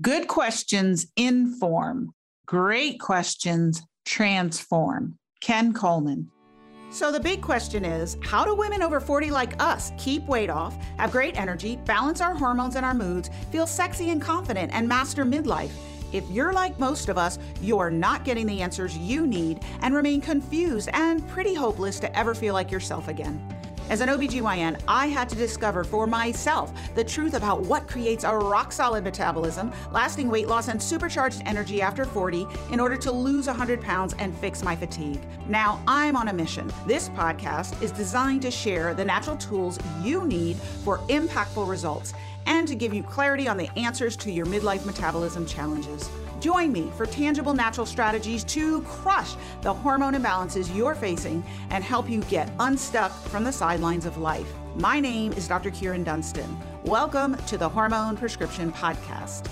Good questions inform, great questions transform. Ken Coleman. So, the big question is how do women over 40 like us keep weight off, have great energy, balance our hormones and our moods, feel sexy and confident, and master midlife? If you're like most of us, you're not getting the answers you need and remain confused and pretty hopeless to ever feel like yourself again. As an OBGYN, I had to discover for myself the truth about what creates a rock solid metabolism, lasting weight loss, and supercharged energy after 40 in order to lose 100 pounds and fix my fatigue. Now I'm on a mission. This podcast is designed to share the natural tools you need for impactful results and to give you clarity on the answers to your midlife metabolism challenges. Join me for tangible natural strategies to crush the hormone imbalances you're facing and help you get unstuck from the sidelines of life. My name is Dr. Kyrin Dunston. Welcome to the Hormone Prescription Podcast.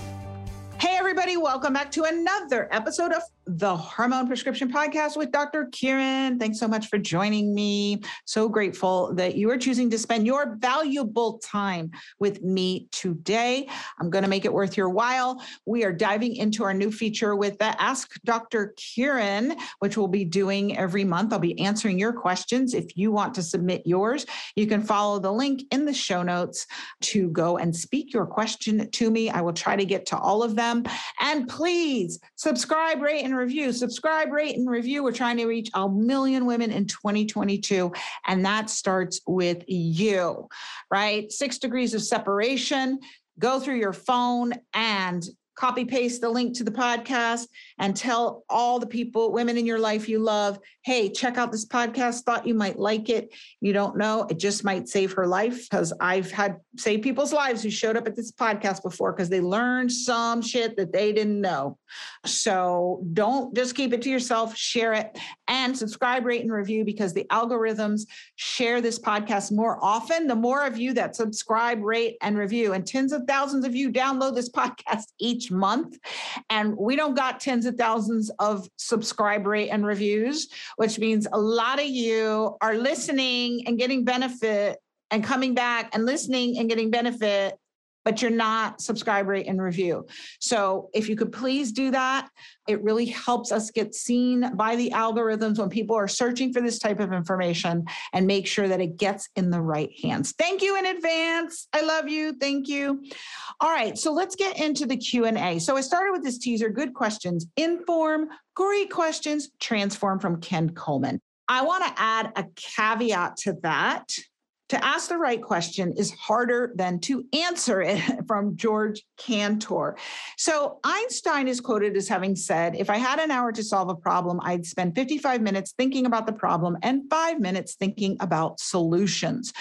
Hey, everybody, welcome back to another episode of the Hormone Prescription Podcast with Dr. Kyrin. Thanks so much for joining me. So grateful that you are choosing to spend your valuable time with me today. I'm going to make it worth your while. We are diving into our new feature with the Ask Dr. Kyrin, which we'll be doing every month. I'll be answering your questions. If you want to submit yours, you can follow the link in the show notes to go and speak your question to me. I will try to get to all of them. And please subscribe, rate, and review. Subscribe, rate, and review. We're trying to reach a million women in 2022. And that starts with you, right? Six degrees of separation. Go through your phone and copy paste the link to the podcast and tell all the people, women in your life you love, hey, check out this podcast. Thought you might like it. You don't know, it just might save her life because I've had save people's lives who showed up at this podcast before because they learned some shit that they didn't know. So don't just keep it to yourself, share it and subscribe, rate, and review because the algorithms share this podcast more often. The more of you that subscribe, rate, and review, and tens of thousands of you download this podcast each month. And we don't got tens of thousands of subscribe rate and reviews, which means a lot of you are listening and getting benefit and coming back and listening and getting benefit but you're not subscribe rate and review. So if you could please do that, it really helps us get seen by the algorithms when people are searching for this type of information and make sure that it gets in the right hands. Thank you in advance. I love you. Thank you. All right, so let's get into the Q&A. So I started with this teaser, good questions, inform, great questions, transform from Ken Coleman. I want to add a caveat to that to ask the right question is harder than to answer it from George Cantor. So Einstein is quoted as having said, if I had an hour to solve a problem, I'd spend 55 minutes thinking about the problem and five minutes thinking about solutions.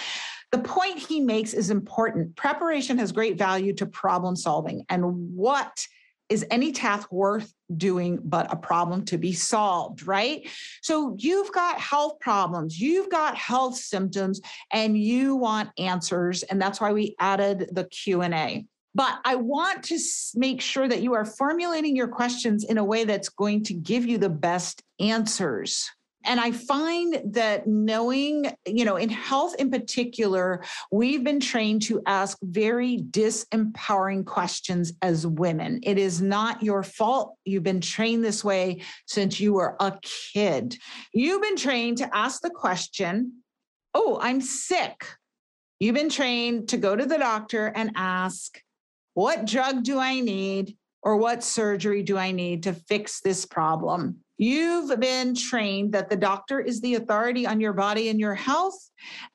The point he makes is important. Preparation has great value to problem solving. And what is any task worth doing but a problem to be solved right? So you've got health problems you've got health symptoms and you want answers and that's why we added the q&a but i want to make sure that you are formulating your questions in a way that's going to give you the best answers and I find that knowing, you know, in health in particular, we've been trained to ask very disempowering questions as women. It is not your fault. You've been trained this way since you were a kid. You've been trained to ask the question, Oh, I'm sick. You've been trained to go to the doctor and ask, What drug do I need? Or what surgery do I need to fix this problem? You've been trained that the doctor is the authority on your body and your health,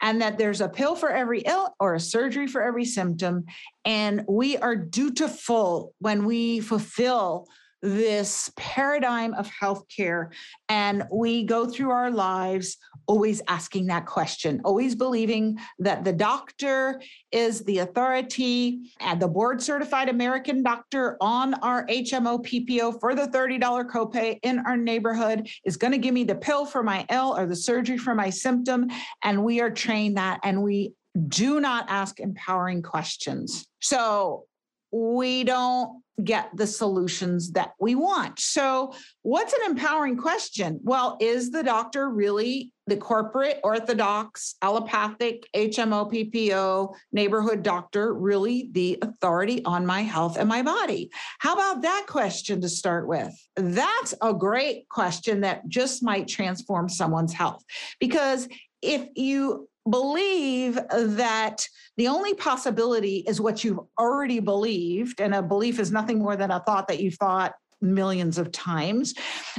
and that there's a pill for every ill or a surgery for every symptom. And we are dutiful when we fulfill this paradigm of healthcare. And we go through our lives always asking that question, always believing that the doctor is the authority and the board certified American doctor on our HMO PPO for the $30 copay in our neighborhood is going to give me the pill for my L or the surgery for my symptom. And we are trained that and we do not ask empowering questions. So we don't get the solutions that we want. So, what's an empowering question? Well, is the doctor really the corporate, orthodox, allopathic, HMO, PPO, neighborhood doctor really the authority on my health and my body? How about that question to start with? That's a great question that just might transform someone's health. Because if you believe that the only possibility is what you've already believed, and a belief is nothing more than a thought that you thought millions of times.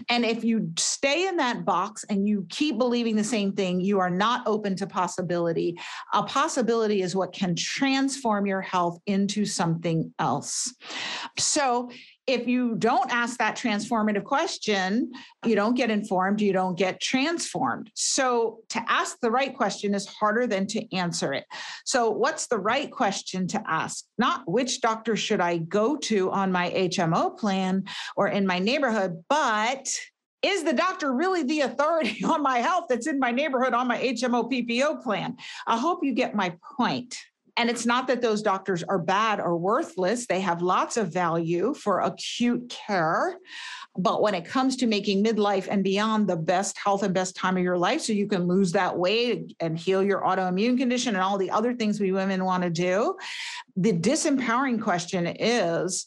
And if you stay in that box and you keep believing the same thing, you are not open to possibility. A possibility is what can transform your health into something else. So if you don't ask that transformative question, you don't get informed, you don't get transformed. So, to ask the right question is harder than to answer it. So, what's the right question to ask? Not which doctor should I go to on my HMO plan or in my neighborhood, but is the doctor really the authority on my health that's in my neighborhood on my HMO PPO plan? I hope you get my point. And it's not that those doctors are bad or worthless, they have lots of value for acute care. But when it comes to making midlife and beyond the best health and best time of your life, so you can lose that weight and heal your autoimmune condition and all the other things we women want to do, the disempowering question is,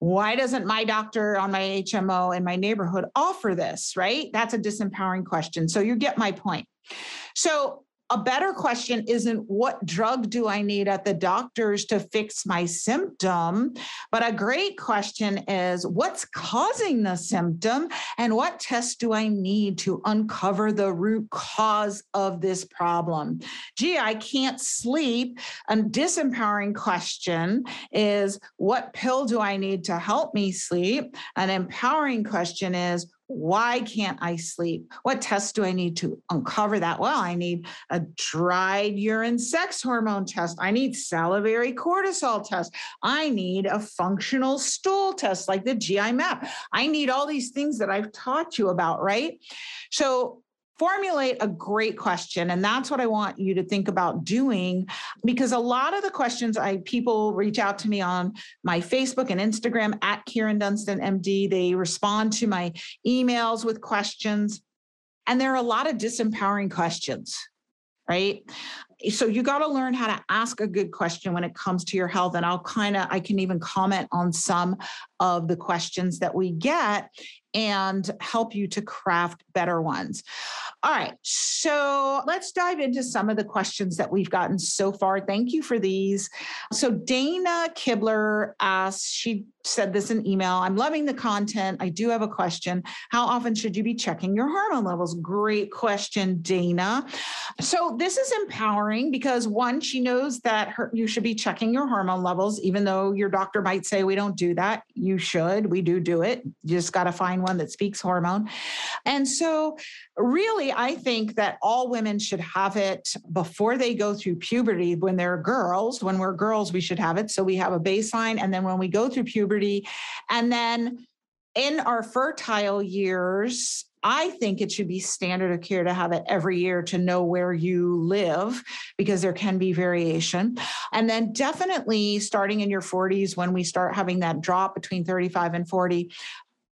why doesn't my doctor on my HMO in my neighborhood offer this, right? That's a disempowering question. So you get my point. So a better question isn't what drug do I need at the doctor's to fix my symptom? But a great question is what's causing the symptom and what tests do I need to uncover the root cause of this problem? Gee, I can't sleep. A disempowering question is what pill do I need to help me sleep? An empowering question is why can't I sleep? What tests do I need to uncover that? Well, I need a dried urine sex hormone test. I need salivary cortisol test. I need a functional stool test like the GI map. I need all these things that I've taught you about, right? So formulate a great question and that's what i want you to think about doing because a lot of the questions i people reach out to me on my facebook and instagram at kyrin dunston md they respond to my emails with questions and there are a lot of disempowering questions right? So you got to learn how to ask a good question when it comes to your health and i'll kind of i can even comment on some of the questions that we get and help you to craft better ones. All right, so let's dive into some of the questions that we've gotten so far. Thank you for these. So, Dana Kibler asks, she said this in email I'm loving the content. I do have a question. How often should you be checking your hormone levels? Great question, Dana. So, this is empowering because one, she knows that her, you should be checking your hormone levels, even though your doctor might say we don't do that. You should. We do do it. You just got to find one that speaks hormone. And so, really, I think that all women should have it before they go through puberty when they're girls. When we're girls, we should have it. So, we have a baseline. And then when we go through puberty, and then in our fertile years, I think it should be standard of care to have it every year to know where you live because there can be variation. And then definitely starting in your 40s when we start having that drop between 35 and 40,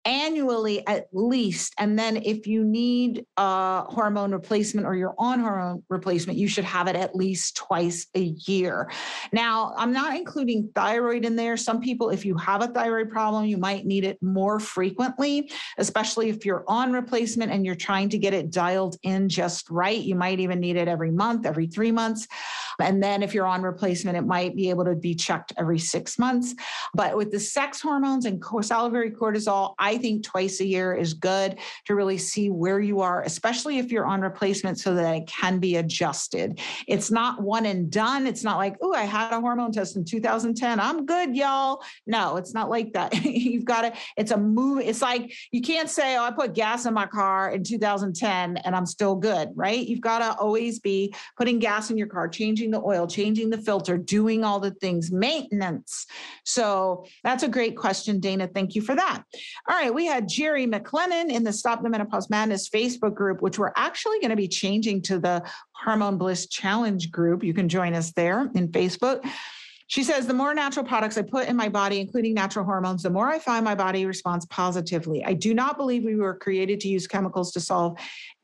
annually at least. And then if you need hormone replacement or you're on hormone replacement, you should have it at least twice a year. Now, I'm not including thyroid in there. Some people, if you have a thyroid problem, you might need it more frequently, especially if you're on replacement and you're trying to get it dialed in just right. You might even need it every month, every three months. And then if you're on replacement, it might be able to be checked every six months. But with the sex hormones and salivary cortisol, I think twice a year is good to really see where you are, especially if you're on replacement so that it can be adjusted. It's not one and done. It's not like, oh, I had a hormone test in 2010. I'm good, y'all. No, it's not like that. You've got to, it's a move. It's like you can't say, oh, I put gas in my car in 2010 and I'm still good, right? You've got to always be putting gas in your car, changing changing the oil, changing the filter, doing all the things, maintenance. So that's a great question, Dana. Thank you for that. All right, we had Jerry McLennan in the Stop the Menopause Madness Facebook group, which we're actually going to be changing to the Hormone Bliss Challenge group. You can join us there in Facebook. She says, the more natural products I put in my body, including natural hormones, the more I find my body responds positively. I do not believe we were created to use chemicals to solve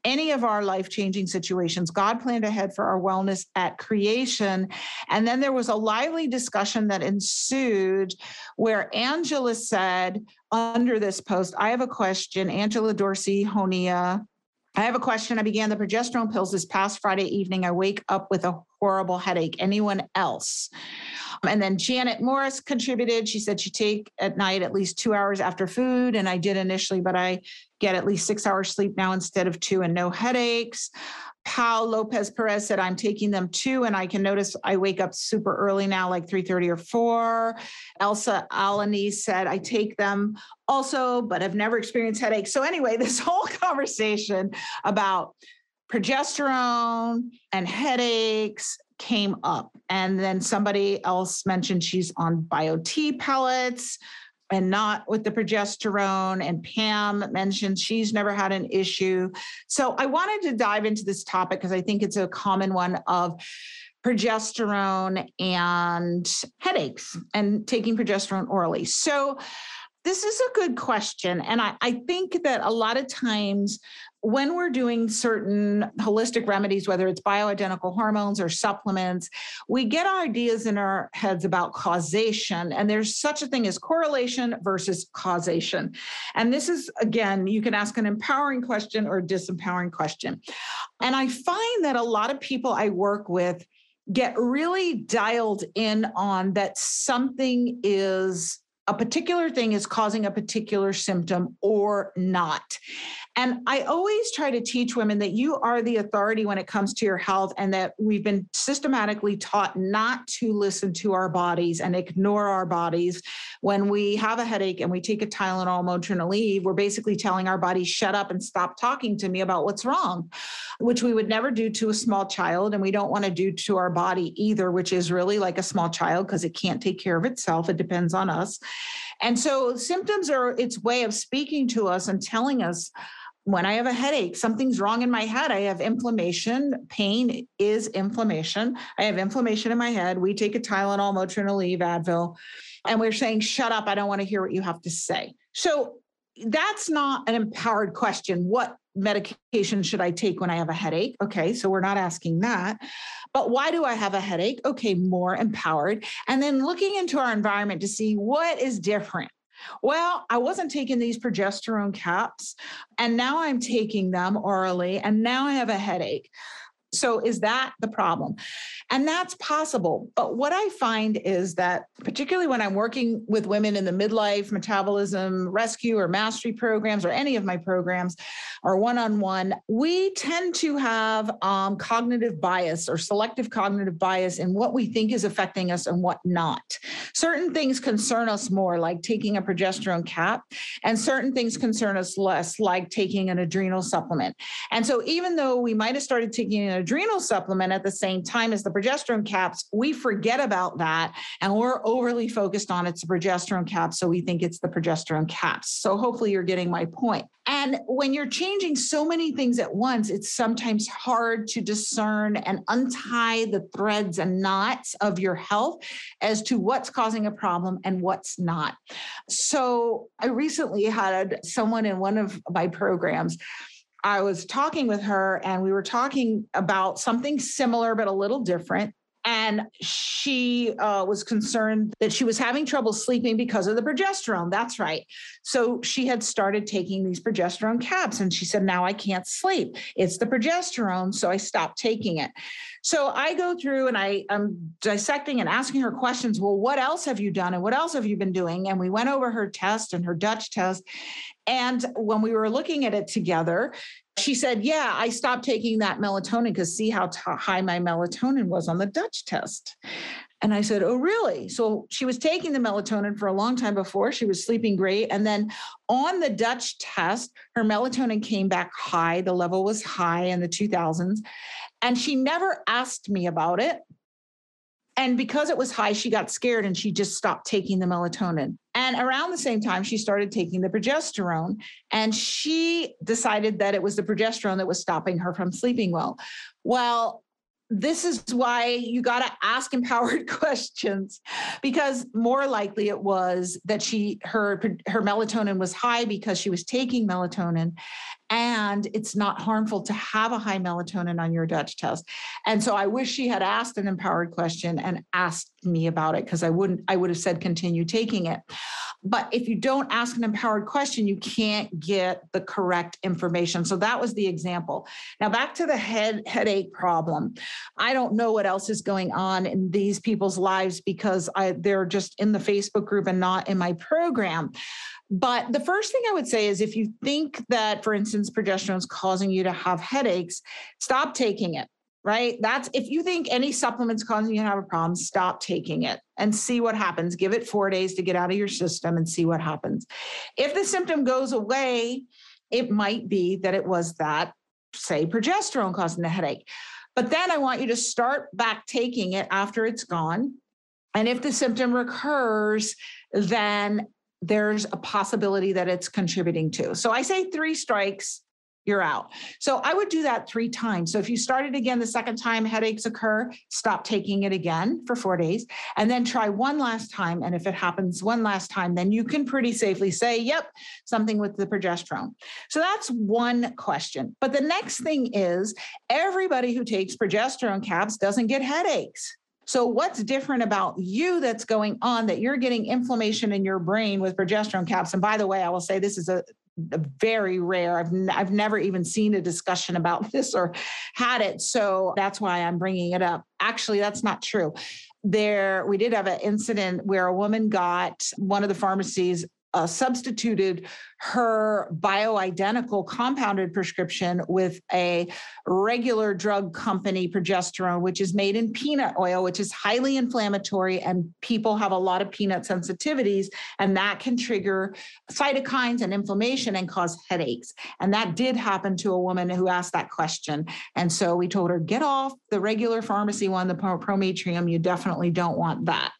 any of our life changing situations. God planned ahead for our wellness at creation. And then there was a lively discussion that ensued where Angela said under this post, I have a question. Angela Dorsey Honia. I have a question. I began the progesterone pills this past Friday evening. I wake up with a horrible headache. Anyone else? And then Janet Morris contributed. She said she take at night at least two hours after food. And I did initially, but I get at least six hours sleep now instead of two and no headaches. Pal Lopez Perez said, I'm taking them too, and I can notice I wake up super early now, like 3:30 or 4. Elsa Alani said, I take them also, but I've never experienced headaches. So anyway, this whole conversation about progesterone and headaches came up. And then somebody else mentioned she's on BioTE pellets and not with the progesterone. And Pam mentioned she's never had an issue. So I wanted to dive into this topic because I think it's a common one of progesterone and headaches and taking progesterone orally. So this is a good question. And I, I think that a lot of times when we're doing certain holistic remedies, whether it's bioidentical hormones or supplements, we get ideas in our heads about causation. And there's such a thing as correlation versus causation. And this is, again, you can ask an empowering question or a disempowering question. And I find that a lot of people I work with get really dialed in on that something is a particular thing is causing a particular symptom or not. And I always try to teach women that you are the authority when it comes to your health, and that we've been systematically taught not to listen to our bodies and ignore our bodies. When we have a headache and we take a Tylenol, Motrin, Aleve, we're basically telling our body, shut up and stop talking to me about what's wrong, which we would never do to a small child. And we don't want to do to our body either, which is really like a small child because it can't take care of itself. It depends on us. And so symptoms are its way of speaking to us and telling us when I have a headache, something's wrong in my head. I have inflammation. Pain is inflammation. I have inflammation in my head. We take a Tylenol, Motrin, Aleve, Advil, and we're saying, shut up. I don't want to hear what you have to say. So that's not an empowered question. What medication should I take when I have a headache? Okay, so we're not asking that. But why do I have a headache? Okay, more empowered. And then looking into our environment to see what is different. Well, I wasn't taking these progesterone caps, and now I'm taking them orally, and now I have a headache. So, is that the problem? And that's possible. But what I find is that, particularly when I'm working with women in the midlife metabolism rescue or mastery programs or any of my programs or one on one, we tend to have um, cognitive bias or selective cognitive bias in what we think is affecting us and what not. Certain things concern us more, like taking a progesterone cap, and certain things concern us less, like taking an adrenal supplement. And so, even though we might have started taking an adrenal supplement at the same time as the progesterone caps, we forget about that and we're overly focused on it's the progesterone caps. So we think it's the progesterone caps. So hopefully you're getting my point. And when you're changing so many things at once, it's sometimes hard to discern and untie the threads and knots of your health as to what's causing a problem and what's not. So I recently had someone in one of my programs I was talking with her and we were talking about something similar but a little different. And she uh, was concerned that she was having trouble sleeping because of the progesterone. That's right. So she had started taking these progesterone caps and she said, Now I can't sleep. It's the progesterone. So I stopped taking it. So I go through and I, am dissecting and asking her questions. Well, what else have you done? And what else have you been doing? And we went over her test and her Dutch test. And when we were looking at it together, she said, Yeah, I stopped taking that melatonin because see how t- high my melatonin was on the Dutch test. And I said, Oh, really? So she was taking the melatonin for a long time before. She was sleeping great. And then on the Dutch test, her melatonin came back high. The level was high in the 2000s. And she never asked me about it. And because it was high, she got scared and she just stopped taking the melatonin. And around the same time, she started taking the progesterone. And she decided that it was the progesterone that was stopping her from sleeping well. Well, this is why you got to ask empowered questions because more likely it was that she her her melatonin was high because she was taking melatonin and it's not harmful to have a high melatonin on your Dutch test. And so I wish she had asked an empowered question and asked me about it because I wouldn't I would have said continue taking it. But if you don't ask an empowered question, you can't get the correct information. So that was the example. Now back to the head headache problem. I don't know what else is going on in these people's lives because I, they're just in the Facebook group and not in my program. But the first thing I would say is if you think that, for instance, progesterone is causing you to have headaches, stop taking it right? That's if you think any supplement's causing you to have a problem, stop taking it and see what happens. Give it four days to get out of your system and see what happens. If the symptom goes away, it might be that it was that, say, progesterone causing the headache. But then I want you to start back taking it after it's gone. And if the symptom recurs, then there's a possibility that it's contributing to. So I say three strikes you're out. So I would do that three times. So if you started again the second time headaches occur, stop taking it again for four days and then try one last time. And if it happens one last time, then you can pretty safely say, yep, something with the progesterone. So that's one question. But the next thing is everybody who takes progesterone caps doesn't get headaches. So, what's different about you that's going on that you're getting inflammation in your brain with progesterone caps? And by the way, I will say this is a very rare. I've n- I've never even seen a discussion about this or had it, so that's why I'm bringing it up. Actually, that's not true. There, we did have an incident where a woman got one of the pharmacies uh, substituted her bioidentical compounded prescription with a regular drug company progesterone, which is made in peanut oil, which is highly inflammatory, and people have a lot of peanut sensitivities, and that can trigger cytokines and inflammation and cause headaches. And that did happen to a woman who asked that question. And so we told her, get off the regular pharmacy one, the Prometrium. You definitely don't want that.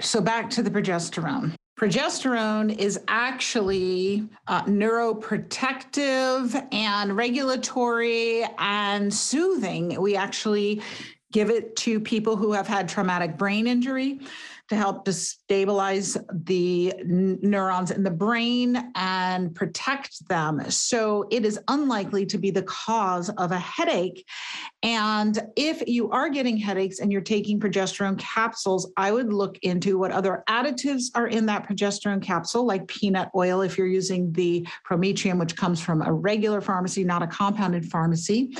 So back to the progesterone. Progesterone is actually uh, neuroprotective and regulatory and soothing. We actually give it to people who have had traumatic brain injury to help to stabilize the neurons in the brain and protect them. So it is unlikely to be the cause of a headache. And if you are getting headaches and you're taking progesterone capsules, I would look into what other additives are in that progesterone capsule, like peanut oil, if you're using the Prometrium, which comes from a regular pharmacy, not a compounded pharmacy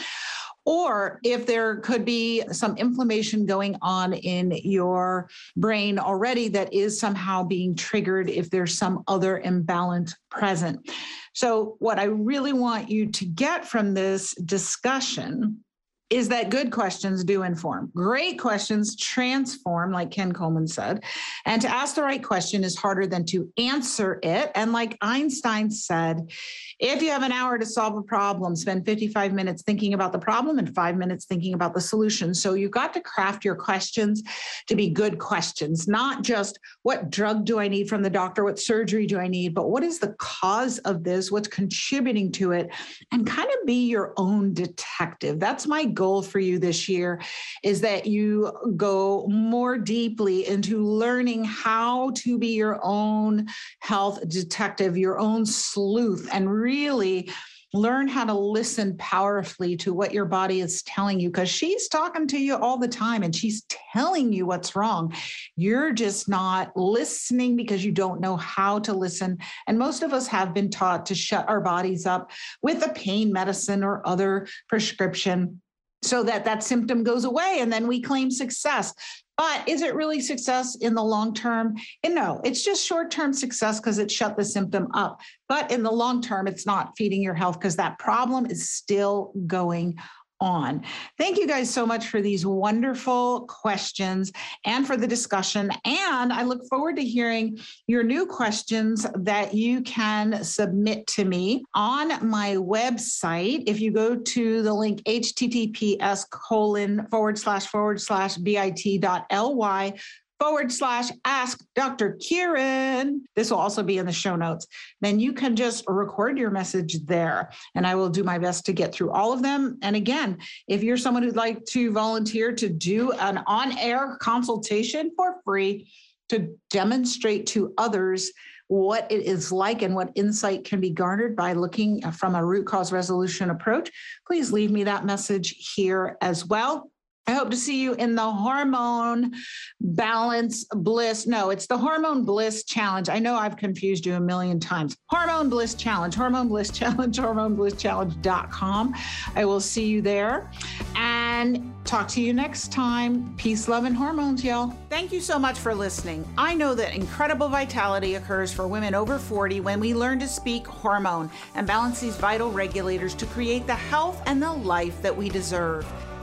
or if there could be some inflammation going on in your brain already that is somehow being triggered if there's some other imbalance present. So, what I really want you to get from this discussion is that good questions do inform. Great questions transform, like Ken Coleman said. And to ask the right question is harder than to answer it. And like Einstein said, if you have an hour to solve a problem, spend 55 minutes thinking about the problem and five minutes thinking about the solution. So you've got to craft your questions to be good questions, not just what drug do I need from the doctor? What surgery do I need? But what is the cause of this? What's contributing to it? And kind of be your own detective. That's my goal for you this year is that you go more deeply into learning how to be your own health detective, your own sleuth, and really learn how to listen powerfully to what your body is telling you because she's talking to you all the time and she's telling you what's wrong. You're just not listening because you don't know how to listen. And most of us have been taught to shut our bodies up with a pain medicine or other prescription so that that symptom goes away and then we claim success. But is it really success in the long term? And no, it's just short term success because it shut the symptom up. But in the long term, it's not feeding your health because that problem is still going on. Thank you guys so much for these wonderful questions and for the discussion. And I look forward to hearing your new questions that you can submit to me on my website. If you go to the link https colon forward slash forward slash bit.ly forward slash ask Dr. Kyrin. This will also be in the show notes. Then you can just record your message there, and I will do my best to get through all of them. And again, if you're someone who'd like to volunteer to do an on air consultation for free to demonstrate to others what it is like and what insight can be garnered by looking from a root cause resolution approach, please leave me that message here as well. I hope to see you in the hormone balance bliss. No, it's the hormone bliss challenge. I know I've confused you a million times. Hormone bliss challenge, hormone bliss challenge, hormoneblisschallenge.com. I will see you there and talk to you next time. Peace, love, and hormones, y'all. Thank you so much for listening. I know that incredible vitality occurs for women over 40 when we learn to speak hormone and balance these vital regulators to create the health and the life that we deserve.